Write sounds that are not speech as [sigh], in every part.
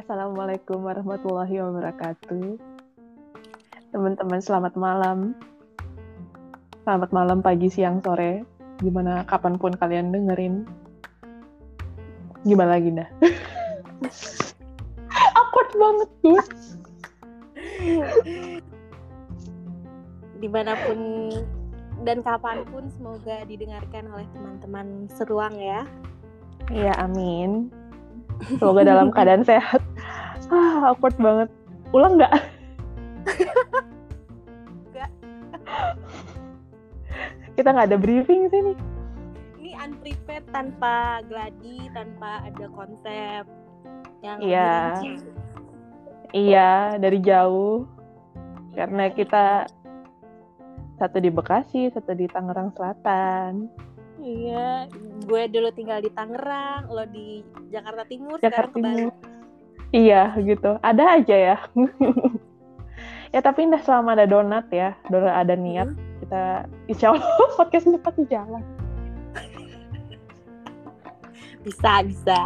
Assalamualaikum warahmatullahi wabarakatuh. Teman-teman selamat malam. Selamat malam, pagi, siang, sore. Gimana kapan pun kalian dengerin. Gimana lagi dah? [laughs] Awkward banget tuh. Di mana pun dan kapan pun semoga didengarkan oleh teman-teman seruang ya. Iya, amin. Semoga dalam keadaan sehat. Ah, awkward banget. Ulang nggak? Kita nggak ada briefing sini. Ini unprepared tanpa gladi, tanpa ada konsep yang Iya. Iya, dari jauh. Karena kita satu di Bekasi, satu di Tangerang Selatan. Iya, gue dulu tinggal di Tangerang, lo di Jakarta Timur, Jakarta sekarang ke Bali. Iya, gitu. Ada aja ya. [laughs] ya tapi indah selama ada donat ya, donat ada niat. Hmm. Kita insya Allah [laughs] podcast ini pasti jalan. Bisa, bisa.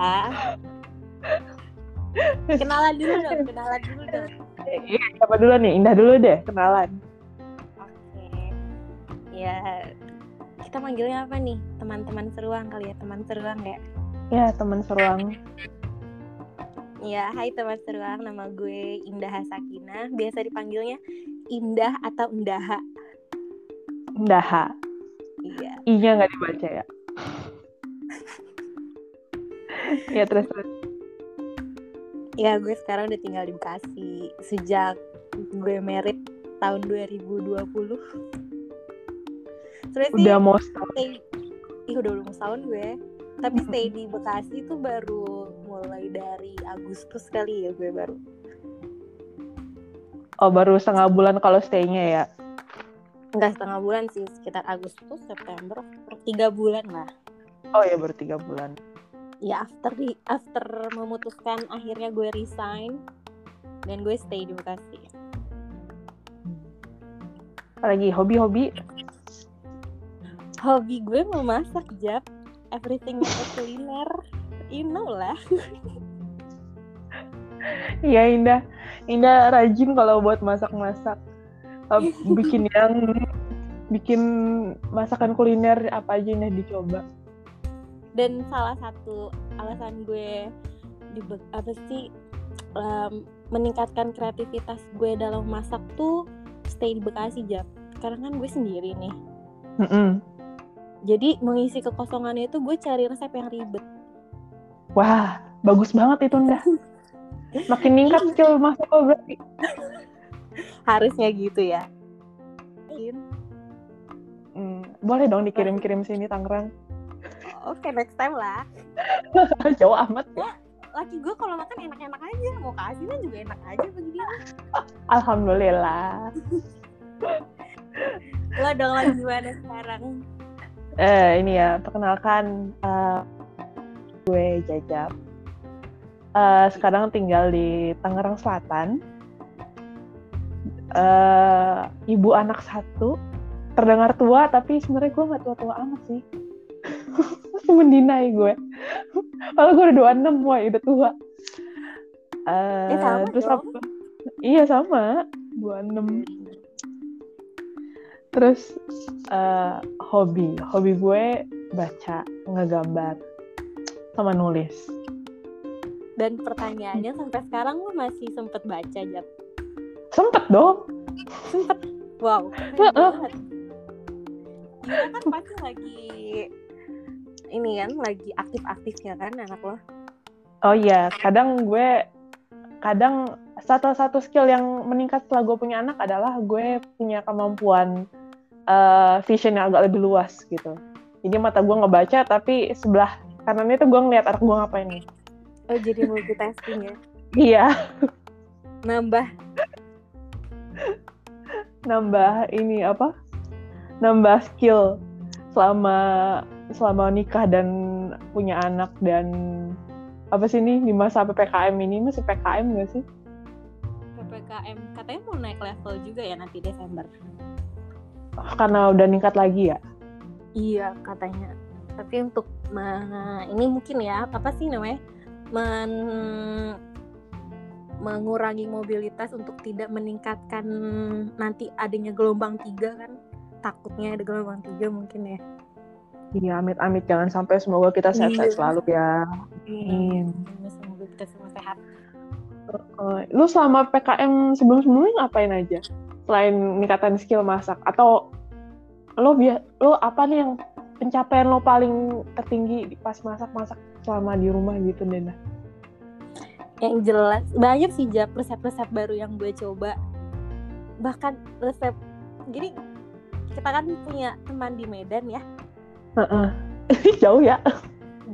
kenalan dulu dong, kenalan dulu dong. Iya, siapa dulu nih? Indah dulu deh, kenalan. Oke. Ya, kita manggilnya apa nih? Teman-teman seruang kali ya, teman seruang ya. Ya, teman seruang. Ya, hai teman seruang, nama gue Indah Sakina. Biasa dipanggilnya Indah atau Indaha. Indah. Iya. I-nya nggak dibaca ya. ya, terus terus. Ya, gue sekarang udah tinggal di Bekasi sejak gue merit tahun 2020. Sebenarnya sih Udah mau start. stay, ih udah belum setahun gue. Tapi [laughs] stay di Bekasi tuh baru mulai dari Agustus kali ya gue baru. Oh, baru setengah bulan kalau stay-nya ya. Enggak setengah bulan sih, sekitar Agustus, September, tiga bulan lah. Oh ya, baru tiga bulan. Ya after di after memutuskan akhirnya gue resign dan gue stay di Bekasi. Lagi hobi-hobi. Hobi gue memasak jap, everything itu kuliner, you know lah. Iya Indah, Indah rajin kalau buat masak-masak. [laughs] Bikin yang bikin masakan kuliner apa aja Indah dicoba. Dan salah satu alasan gue di apa sih em, meningkatkan kreativitas gue dalam masak tuh stay di Bekasi jap. Karena kan gue sendiri nih. Mm-mm. Jadi mengisi kekosongannya itu gue cari resep yang ribet. Wah, bagus banget itu Indah. Makin meningkat [laughs] skill masak lo berarti. Harusnya gitu ya. Hmm, boleh dong dikirim-kirim sini Tangerang. Oke, next time lah. [laughs] Jauh amat ya. Laki gue kalau makan enak-enak aja. Mau kasih kan juga enak aja bagi dia. [laughs] Alhamdulillah. Lo dong lagi gimana sekarang? Eh, ini ya, perkenalkan eh, gue Jajab. Eh, sekarang tinggal di Tangerang Selatan. Eh, ibu anak satu. Terdengar tua, tapi sebenarnya gue nggak tua-tua amat sih. [laughs] Mendinai gue. Kalau gue udah 26, wah udah tua. Eh, Eh, sama terus apa? Iya sama, 26. Terus eh, hobi, hobi gue baca, ngegambar, sama nulis. Dan pertanyaannya sampai sekarang lo masih sempet baca Jap? Sempet dong. Sempet? Wow. Gila kan pasti lagi ini kan lagi aktif-aktifnya kan anak lo. Oh iya, kadang gue, kadang satu-satu skill yang meningkat setelah gue punya anak adalah gue punya kemampuan eh, vision yang agak lebih luas gitu. Jadi mata gue ngebaca, tapi sebelah kanan itu gue ngeliat anak gue ngapain nih. Oh jadi multitasking ya? [laughs] Iya, Nambah nambah ini apa? Nambah skill selama selama nikah dan punya anak dan apa sih ini di masa ppkm ini masih ppkm gak sih? PPKM katanya mau naik level juga ya nanti Desember. Karena udah ningkat lagi ya. Iya katanya. Tapi untuk me- ini mungkin ya apa sih namanya men mengurangi mobilitas untuk tidak meningkatkan nanti adanya gelombang tiga kan takutnya ada gelombang tiga mungkin ya Iya, amit-amit jangan sampai semoga kita sehat-sehat Iya. selalu ya. Amin. semoga kita semua sehat Uh, lu selama PKM sebelum-sebelumnya ngapain aja? Selain meningkatkan skill masak atau lo biar lo apa nih yang pencapaian lo paling tertinggi pas masak-masak selama di rumah gitu Dena? yang jelas banyak sih jap resep-resep baru yang gue coba bahkan resep gini kita kan punya teman di Medan ya Heeh. [laughs] Jauh ya.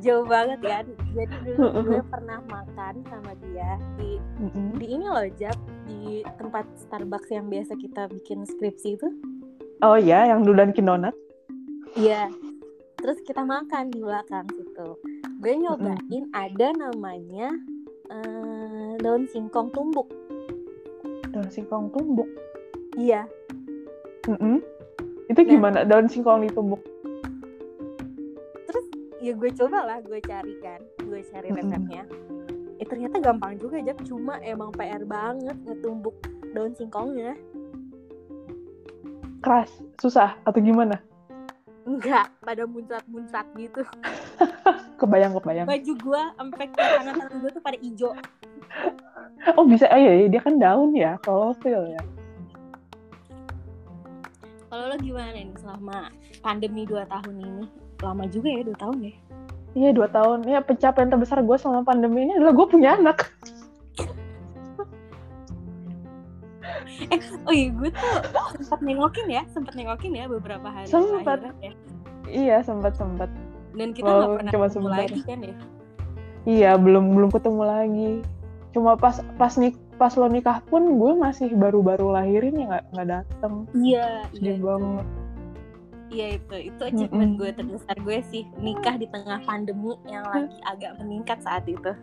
jauh banget kan jadi dulu [laughs] gue pernah makan sama dia di Mm-mm. di ini loh Jap di tempat Starbucks yang biasa kita bikin skripsi itu Oh ya, yang dulu dan Donat. iya terus kita makan di belakang situ gue nyobain ada namanya eh, daun singkong tumbuk Daun singkong tumbuk. iya Mm-mm. Itu Nah. gimana daun singkong ditumbuk? ya gue coba lah gue cari kan gue cari resepnya eh ternyata gampang juga Jap cuma emang PR banget ngetumbuk daun singkongnya. Keras, susah atau gimana? enggak pada muncrat-muncrat gitu. [laughs] Kebayang-kebayang. baju gue sampai ke tangan-tangan gue tuh pada ijo Oh bisa, oh iya, iya, dia kan daun ya, klorofil ya. kalau lo gimana nih selama pandemi 2 tahun ini? Lama juga ya 2 tahun ya Iya dua tahun. Ya pencapaian terbesar gue selama pandemi ini adalah gue punya anak. oh iya gue tuh sempat nengokin ya sempat nengokin ya beberapa hari Sempet. kelahiran ya Iya sempat sempat. dan kita nggak pernah cuma ketemu sebentar. lagi kan ya Iya belum belum ketemu lagi. Cuma pas pas nik pas lo nikah pun gue masih baru-baru lahirin ya nggak nggak dateng. iya iya Sedih itu. Iya itu itu achievement Mm-mm. gue terbesar gue sih nikah di tengah pandemi yang lagi agak meningkat saat itu.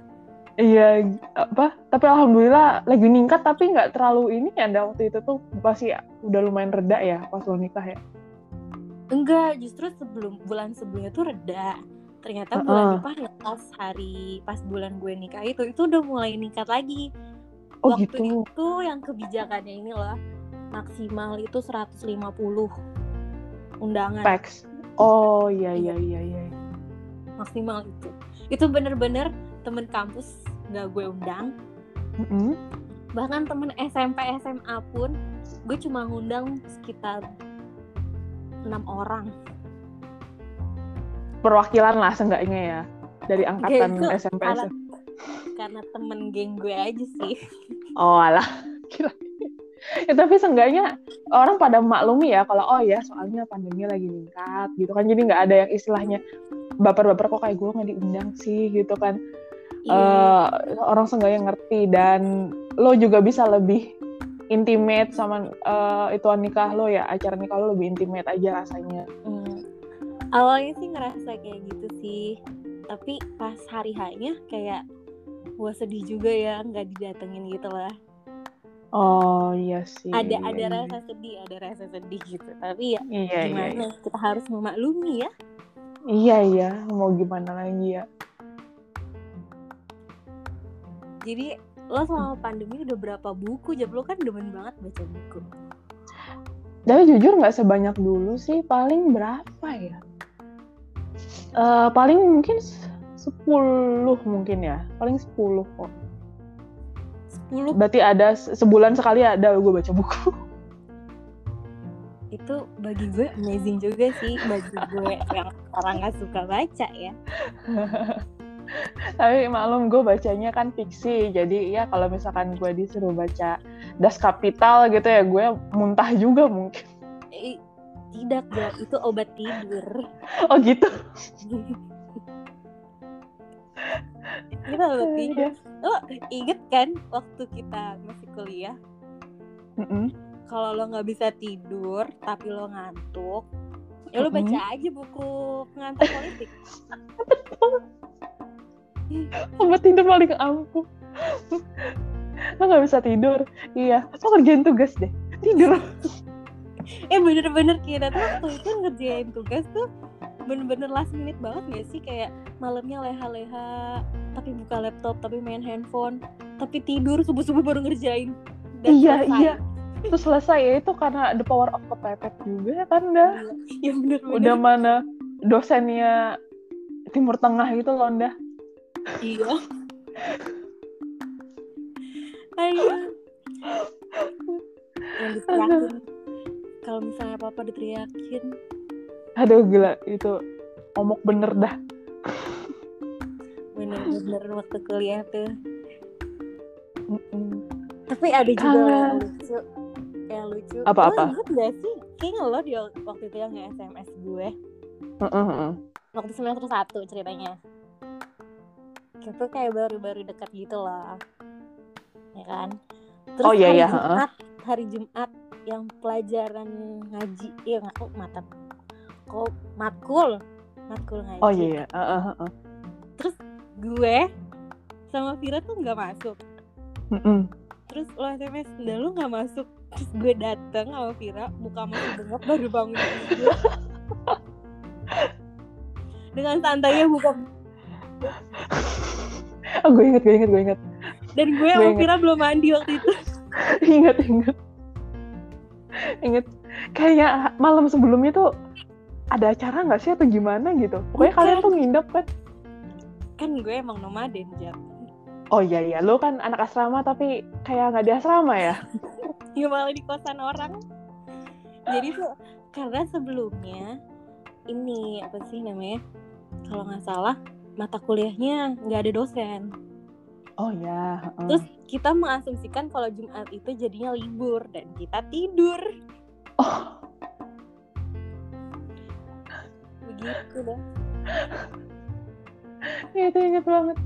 Iya apa? Tapi alhamdulillah lagi meningkat tapi nggak terlalu ini ya. Ada waktu itu tuh masih udah lumayan reda ya pas lo nikah ya. Enggak, justru sebelum bulan sebelumnya tuh reda. Ternyata Heeh. bulan depan ya, pas hari pas bulan gue nikah itu itu udah mulai meningkat lagi. Oh Waktu gitu. itu yang kebijakannya ini loh maksimal itu 150 undangan Pax. Oh iya iya iya iya. maksimal itu. Itu bener-bener temen kampus gak gue undang Mm-mm. bahkan temen SMP SMA pun gue cuma ngundang sekitar enam orang Perwakilan lah seenggaknya ya dari angkatan SMP. karena, SMA. karena temen geng gue aja sih Oh alah, [laughs] kira. Ya, tapi seenggaknya orang pada maklumi ya kalau oh ya soalnya pandemi lagi meningkat gitu kan. Jadi nggak ada yang istilahnya baper-baper kok kayak gue nggak diundang sih? gitu kan. Iya. Eh, orang seenggaknya ngerti dan lo juga bisa lebih intimate sama eh, itu nikah lo ya acara nikah lo lebih intimate aja rasanya. Hmm. awalnya sih ngerasa kayak gitu sih. Tapi pas hari hanya kayak gue sedih juga ya nggak didatengin gitu lah oh iya sih. Ada iya, ada iya. rasa sedih ada rasa sedih gitu. Tapi ya iya iya gimana? iya. kita harus memaklumi ya. Iya iya. Mau gimana lagi ya? Jadi lo selama pandemi udah berapa buku? Jab lo kan demen banget baca buku. Tapi jujur nggak sebanyak dulu sih, paling berapa ya? Eh, paling mungkin s- 10 mungkin ya, paling 10 kok. 10 Berarti ada se- sebulan sekali ada gue baca buku. [laughs] itu bagi gue amazing juga sih bagi gue yang orang nggak suka baca ya [laughs] Tapi maklum gue bacanya kan fiksi, jadi ya kalau misalkan gue disuruh baca Das Kapital gitu ya, gue muntah juga mungkin. Tidak ya itu obat tidur [laughs] Oh gitu? Obat tidur lo inget kan waktu kita masih kuliah Mm-mm. kalau lo nggak bisa tidur tapi lo ngantuk ya lo baca aja buku pengantar politik [laughs] Obat tidur paling ampuh. Lo nggak bisa tidur, iya. Lo kerjain tugas deh, tidur. [laughs] eh bener-bener kita tuh waktu itu ngerjain tugas tuh bener-bener last minute banget gak sih? Kayak malamnya leha-leha tapi buka laptop tapi main handphone tapi tidur subuh-subuh baru ngerjain. Dan iya selesai. iya. Terus selesai ya itu karena the power of kepepet juga kan dah ya bener bener. Udah mana dosennya timur tengah gitu loh dah iya. Yang diteriakin kalau misalnya apa apa diteriakin aduh gila. Itu omok bener dah. Bener-bener waktu kuliah tuh. Mm-mm. tapi ada juga yang lucu. Yang lucu. Apa-apa? lo inget gak sih? Kayaknya lo di waktu itu yang nge-SMS gue. Mm-mm, mm-mm. waktu semester satu ceritanya. Kita kayak baru-baru dekat gitu loh. Ya kan? Terus Oh, iya, hari iya, Jumat hari Jumat yang pelajaran ngaji. Iya nggak? Kok mata kok matkul. Matkul ngaji. Oh iya iya. Uh, uh, uh. gue sama Vira tuh nggak masuk. Mm-mm. terus lo SMS dan lo nggak masuk. Terus gue dateng sama Vira muka masih bengap baru bangun tidur. Dengan santainya buka. Oh gue inget gue inget gue inget dan gue Gue sama inget. Vira belum mandi waktu itu. [laughs] Inget inget inget kayaknya malam sebelumnya tuh ada acara nggak sih atau gimana gitu? Pokoknya Bukan. kalian tuh nginep kan? Kan gue emang nomaden Jat. Oh iya iya. Lo kan anak asrama tapi kayak nggak di asrama ya? [laughs] Ya malah di kosan orang. Jadi tuh karena sebelumnya ini apa sih namanya kalau nggak salah mata kuliahnya nggak ada dosen. Oh ya heeh. terus kita mengasumsikan kalau Jumat itu jadinya libur dan kita tidur. Oh begitu dah. Itu inget banget.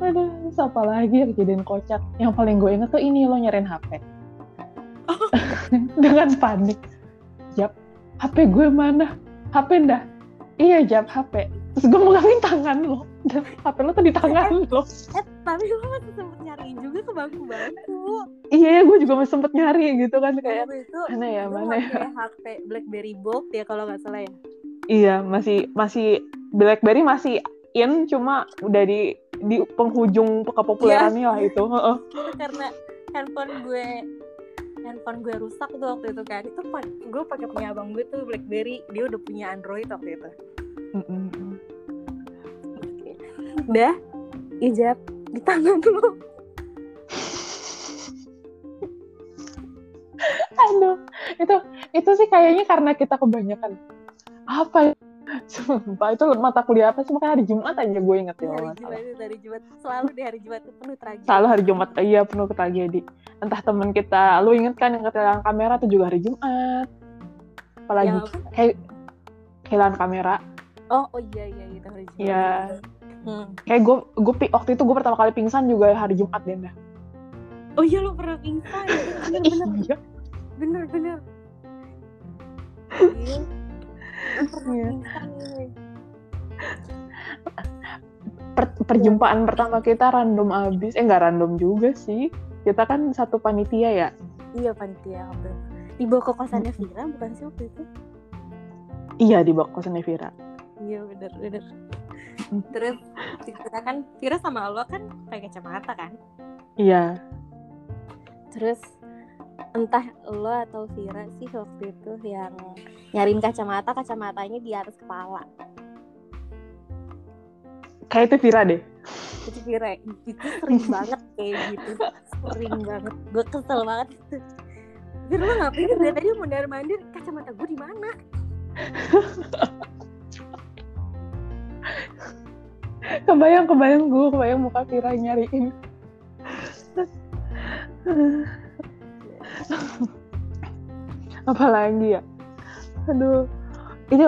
Aduh terus apa lagi ya kejadian kocak? Yang paling gue inget tuh ini lo nyariin HP [laughs] dengan panik. Jap HP gue mana? HP ndah iya Jap HP terus gue megangin tangan lo. Dan HP lo tuh di tangan lo. eh tapi gue masih sempet nyariin juga ke bangku-bangku. Iya ya gue juga masih sempet nyari gitu kan kayak itu mana ya mana ya? HP BlackBerry Bold ya kalau nggak salah ya iya masih masih BlackBerry masih in cuma udah di di penghujung kepopulerannya lah itu Heeh. itu karena handphone gue handphone gue rusak tuh waktu itu kan. Itu gue pakai punya abang gue tuh BlackBerry. Dia udah punya Android waktu itu. Mm-mm. udah ijab di tangan lu. Aduh, itu itu sih kayaknya karena kita kebanyakan apa ya? [laughs] Sumpah itu mata kuliah apa sih? Makanya hari Jumat aja gue inget ya. hari Jumat hari Jumat selalu di hari Jumat itu penuh tragedi Selalu hari Jumat, iya penuh tragedi. Entah temen kita, lu inget kan yang kehilangan kamera itu juga hari Jumat. Apalagi apa? kayak kehilangan kamera. oh oh iya iya itu hari Jumat Iya. Hmm. Kayak gue, gue waktu itu gue pertama kali pingsan juga hari Jumat deh. dah. oh iya lo pernah pingsan [laughs] bener bener Iya. bener bener [laughs] iya. Per- perjumpaan pertama kita random abis. Eh nggak random juga sih. Kita kan satu panitia ya. iya panitia dibawa ke kosannya Vira bukan sih waktu itu Iya di bawah kosannya Vira. Iya bener bener. Hmm. Terus kita kan Vira sama lo kan pakai kacamata kan. Iya. Terus entah lo atau Vira sih waktu itu yang nyariin kacamata kacamatanya di atas kepala. Kayak itu Vira deh. Itu Vira itu sering [laughs] banget kayak gitu. Sering banget. Gue kesel banget. Vira lo ngapain dari tadi mondar mandir kacamata gue di mana? kebayang kebayang gue kebayang muka Vira nyariin [laughs] apalagi ya? Aduh. Itu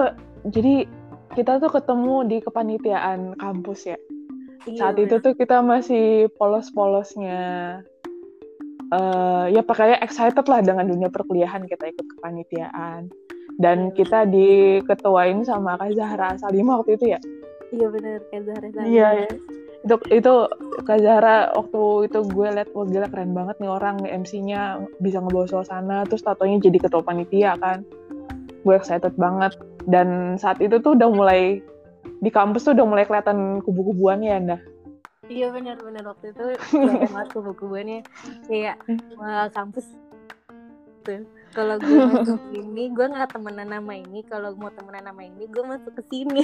jadi kita tuh ketemu di kepanitiaan kampus ya? Saat itu tuh kita masih polos-polosnya eh ya pakainya excited lah dengan dunia perkuliahan kita ikut kepanitiaan. Dan Iya. kita diketuain sama Kak Zahra Salimah waktu itu ya? Iya bener. Kayak Zahra Zahra. Iya, iya. Itu itu Kak Zahra waktu itu gue liat wah gila keren banget nih orang MC-nya bisa ngebawa suasana terus tatonya jadi ketua panitia kan gue excited banget dan saat itu tuh udah mulai di kampus tuh udah mulai kelihatan kubu-kubuannya ya Nda Iya benar-benar waktu itu [laughs] banget kubu-kubuannya kayak wah kampus tuh. Kalau gue masuk [laughs] ini, gue nggak temenan nama ini. Kalau mau temenan nama ini, gue masuk ke sini.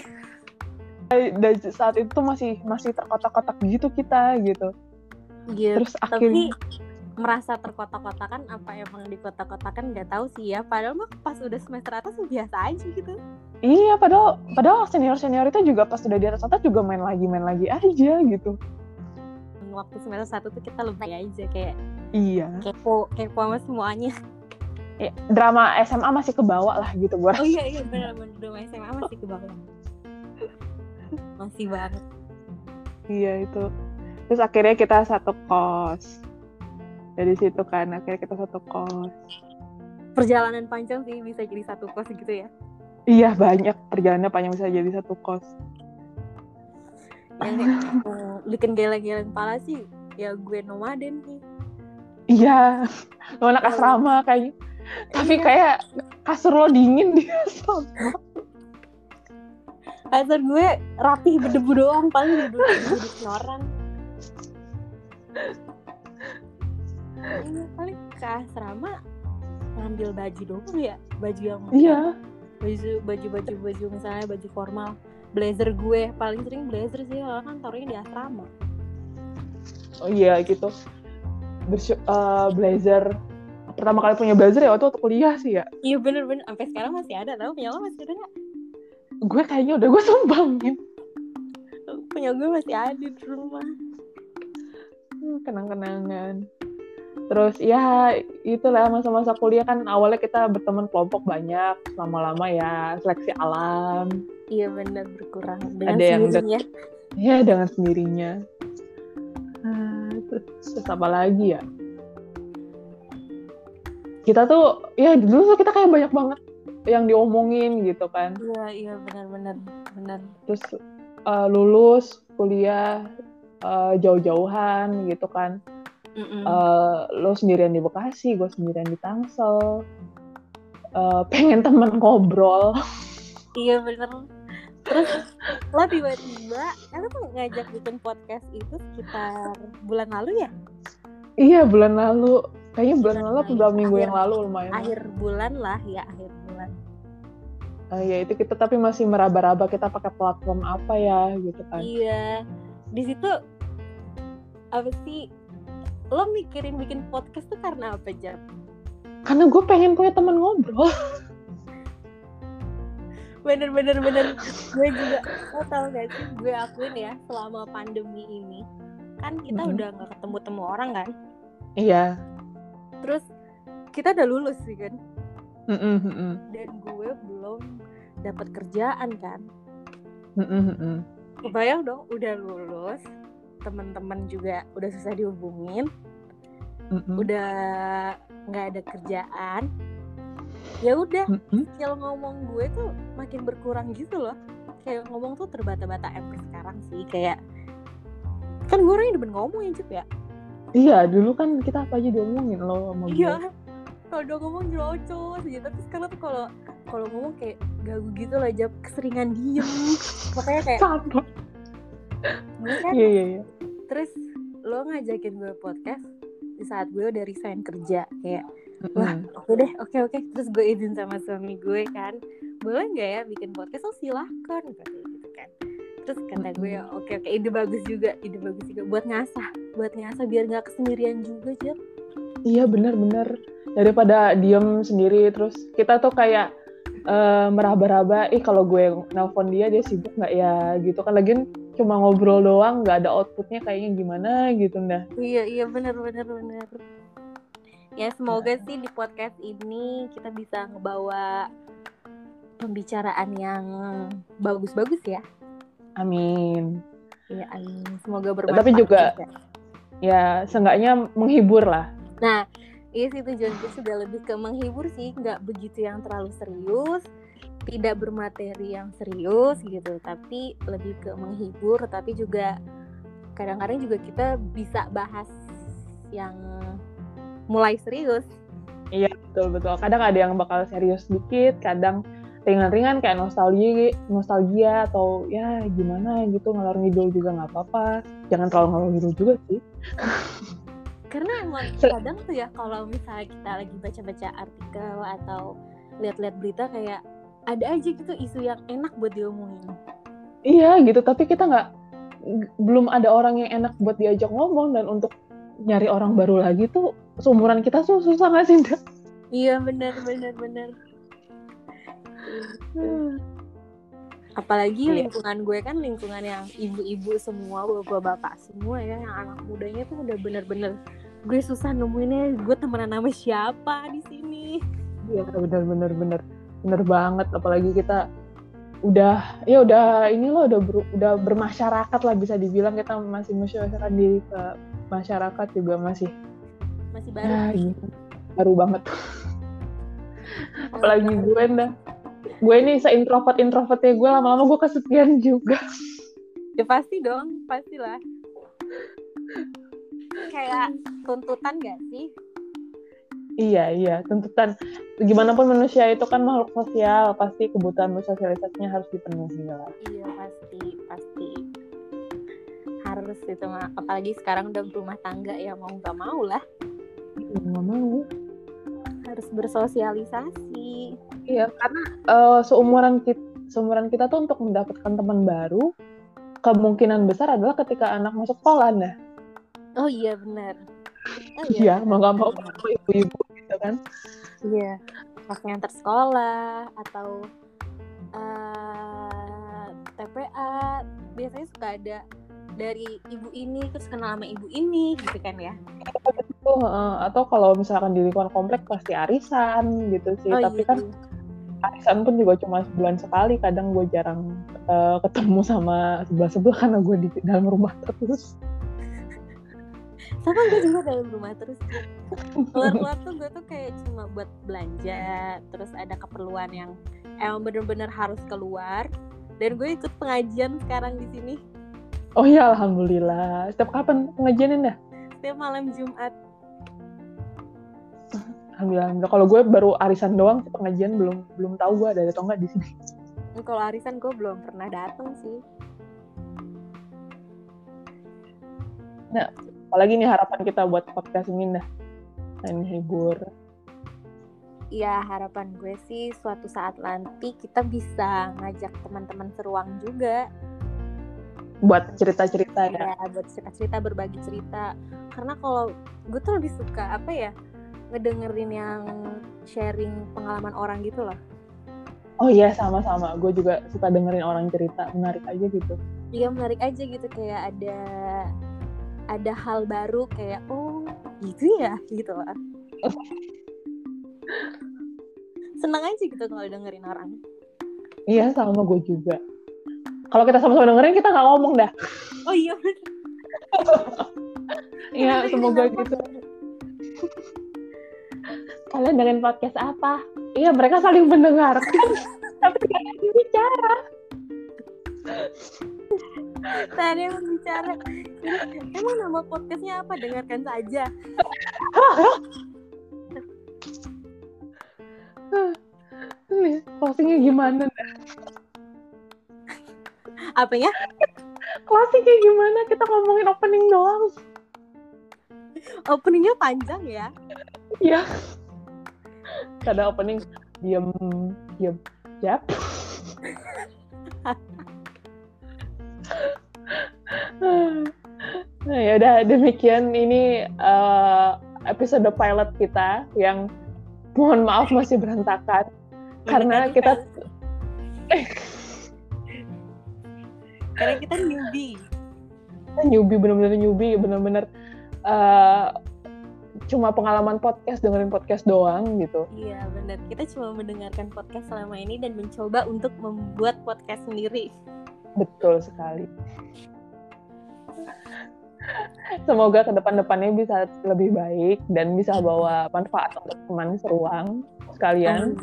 Dan saat itu masih masih terkotak-kotak gitu kita gitu Gitu. terus Tapi akhirnya merasa terkotak-kotakan apa emang di kotak-kotakan nggak tahu sih ya. Padahal mah pas udah semester atas biasa aja gitu. iya padahal padahal senior senior itu juga pas udah di atas atas juga main lagi main lagi aja gitu Waktu semester satu tuh kita lebih aja kayak iya kepo kepo sama semuanya. Ya, drama SMA masih kebawa lah gitu gue Oh iya iya benar benar Doma SMA masih ke bawah. Masih banget. iya itu. Terus akhirnya kita satu kos. Dari situ kan akhirnya kita satu kos. Perjalanan panjang sih bisa jadi satu kos gitu ya. iya banyak. Perjalanannya panjang bisa jadi satu kos. Yang eh, bikin geleng-geleng pala sih. Ya gue nomaden sih. iya. Lo anak asrama kayaknya tapi kayak kasur lo dingin di asrama Kasur gue rapih berdebu doang paling duduk duduk orang. Iya paling ke asrama ngambil baju doang ya? Baju yang iya. baju baju baju baju misalnya baju formal. Blazer gue paling sering blazer sih soalnya kan taruhnya di asrama. Oh iya gitu. Eh, blazer. Pertama kali punya blazer ya waktu kuliah sih ya? Iya bener bener sampai sekarang masih ada tau punya lo masih ada nggak gue kayaknya udah gue sumbangin. Punya gue masih ada di rumah. Hmm, kenang-kenangan. Terus ya itulah masa-masa kuliah kan awalnya kita berteman kelompok banyak lama-lama ya seleksi alam. Iya bener berkurang. Dengan Ada yang sendirinya. Ya dengan sendirinya. Ah, terus, terus apa lagi ya? Kita tuh ya dulu tuh kita kayak banyak banget yang diomongin gitu kan. Iya iya benar benar benar. Terus eh, lulus kuliah eh, jauh-jauhan gitu kan. Eh, lo sendirian di Bekasi gue sendirian di Tangsel. Eh, [laughs] pengen temen ngobrol. Iya bener terus lo tiba-tiba lo tuh ngajak bikin podcast itu sekitar bulan lalu ya? Iya bulan lalu. Kayaknya bulan Bulan lalu atau minggu Akhir- yang lalu lumayan akhir bulan lah ya akhir Eh, ya itu kita tapi masih meraba-raba kita pakai platform apa ya gitu kan. Iya. Di situ apa sih lo mikirin bikin podcast tuh karena apa Jam? karena gue pengen punya temen ngobrol. Bener bener bener. Gue juga lo tau gak sih gue akuin ya selama pandemi ini kan kita Mhm. udah nggak ketemu temu orang kan? Iya. Terus kita udah lulus sih kan? Mm-mm, mm-mm, dan gue belum dapat kerjaan kan? Mm-mm, kebayang dong udah lulus teman-teman juga udah susah dihubungin Mm-mm, udah nggak ada kerjaan. Ya udah skill ngomong gue tuh makin berkurang gitu loh. Kayak ngomong tuh terbata-bata sampai sekarang sih kayak kan gue orangnya demen ngomong ya Cip ya? Iya dulu kan kita apa aja diomongin lo sama gue. iya kalau udah ngomong jelocos aja tapi sekarang tuh kalau kalau ngomong kayak gagu gitu lah jawab keseringan diem. Makanya kayak sama. Kan? Iya iya iya. Terus lo ngajakin gue podcast di saat gue udah resign kerja. Kayak wah oke deh oke oke. Terus gue izin sama suami gue kan boleh nggak ya bikin podcast? Oh silahkan gitu kan. Terus kata gue oke oke ide bagus juga ide bagus juga. Buat ngasah buat ngasah biar nggak kesendirian juga Jep Iya benar-benar daripada diem sendiri terus kita tuh kayak eh, meraba-raba, ih kalau gue nelpon dia dia sibuk nggak ya gitu kan lagi cuma ngobrol doang nggak ada outputnya kayaknya gimana gitu dah. iya iya benar benar benar ya semoga sih di podcast ini kita bisa ngebawa pembicaraan yang bagus-bagus ya Amin. Iya, amin. Semoga Tapi bermanfaat. juga- Ya seenggaknya menghibur lah. Nah, iya sih tujuan gue sudah lebih ke menghibur sih, nggak begitu yang terlalu serius, tidak bermateri yang serius gitu, tapi lebih ke menghibur, tapi juga kadang-kadang juga kita bisa bahas yang mulai serius. Iya betul betul. Kadang ada yang bakal serius dikit, kadang ringan-ringan kayak nostalgia nostalgia atau ya gimana gitu ngalor ngidul juga nggak apa-apa jangan terlalu ngalor ngidul juga sih [laughs] karena emang kadang tuh ya kalau misalnya kita lagi baca-baca artikel atau lihat-lihat berita kayak ada aja gitu isu yang enak buat diomongin iya gitu tapi kita nggak belum ada orang yang enak buat diajak ngomong dan untuk nyari orang baru lagi tuh seumuran kita tuh susah nggak sih iya benar benar benar Hmm. apalagi iya. lingkungan gue kan lingkungan yang ibu-ibu semua bapak-bapak semua ya yang anak mudanya tuh udah bener-bener gue susah nemuinnya gue temenan sama siapa di sini? Iya bener bener bener. Bener banget apalagi kita udah ya udah ini loh udah ber, udah bermasyarakat lah bisa dibilang kita masih masyarakat diri ke masyarakat juga masih. Masih baru. Ya, gitu. baru banget. Apalagi gue dah. Gue ini seintrovert introvertnya gue lama-lama gue kesepian juga. Ya pasti dong pastilah kayak tuntutan gak sih? Iya iya tuntutan. Gimana pun manusia itu kan makhluk sosial pasti kebutuhan bersosialisasinya harus dipenuhi lah iya pasti pasti. Harus itu apalagi sekarang udah berumah tangga ya mau nggak mau lah. Nggak mau. Harus bersosialisasi. Iya, karena uh, seumuran kita seumuran kita tuh untuk mendapatkan teman baru kemungkinan besar adalah ketika anak masuk sekolah nah. Oh iya benar. Oh, iya, iya mau nggak mau ibu-ibu gitu kan. Iya, pas yang sekolah atau uh, eh, TPA biasanya suka ada dari ibu ini terus kenal sama ibu ini gitu kan ya atau kalau misalkan di lingkungan komplek pasti arisan gitu sih oh, tapi iya. kan arisan pun juga cuma sebulan sekali kadang gue jarang uh, ketemu sama sebelah sebelah karena gue di dalam rumah terus sama gue juga dalam rumah terus keluar-keluar tuh gue tuh kayak cuma buat belanja terus ada keperluan yang emang bener-bener harus keluar dan gue ikut pengajian sekarang di sini. Oh ya alhamdulillah. Setiap kapan pengajianin dah setiap malam Jumat. Alhamdulillah kalau gue baru arisan doang pengajian belum belum tahu gue ada atau enggak di sini. Kalau arisan gue belum pernah datang sih. Nah apalagi nih harapan kita buat podcast ini dah. Main hibur. Ya harapan gue sih suatu saat nanti kita bisa ngajak teman-teman seruang juga. Buat cerita-cerita ya. ya buat cerita-cerita berbagi cerita. Karena kalau gue tuh lebih suka apa ya ngedengerin yang sharing pengalaman orang gitu loh. Oh iya sama-sama, gue juga suka dengerin orang cerita, menarik aja gitu. Iya menarik aja gitu. Kayak ada ada hal baru kayak oh gitu ya gitu lah. Senang aja gitu kalau dengerin orang. Iya sama gue juga. Kalau kita sama-sama dengerin kita nggak ngomong dah. Oh iya. [laughs] Iya semoga gitu kalian dengan podcast apa? Iya, mereka saling mendengarkan, [laughs] tapi tidak bicara. Tadi yang bicara. Emang nama podcastnya apa? Dengarkan saja. Closingnya gimana? Apanya? Closingnya gimana? Kita ngomongin opening doang. Openingnya panjang ya? Iya kadang opening diam diam jap nah, ya udah demikian ini uh, episode pilot kita yang mohon maaf masih berantakan. Karena kita karena kita newbie. Kita newbie bener-bener newbie bener-bener uh, cuma pengalaman podcast dengerin podcast doang gitu. Iya benar kita cuma mendengarkan podcast selama ini dan mencoba untuk membuat podcast sendiri betul sekali. Semoga ke depan-depannya bisa lebih baik dan bisa bawa manfaat untuk teman seruang sekalian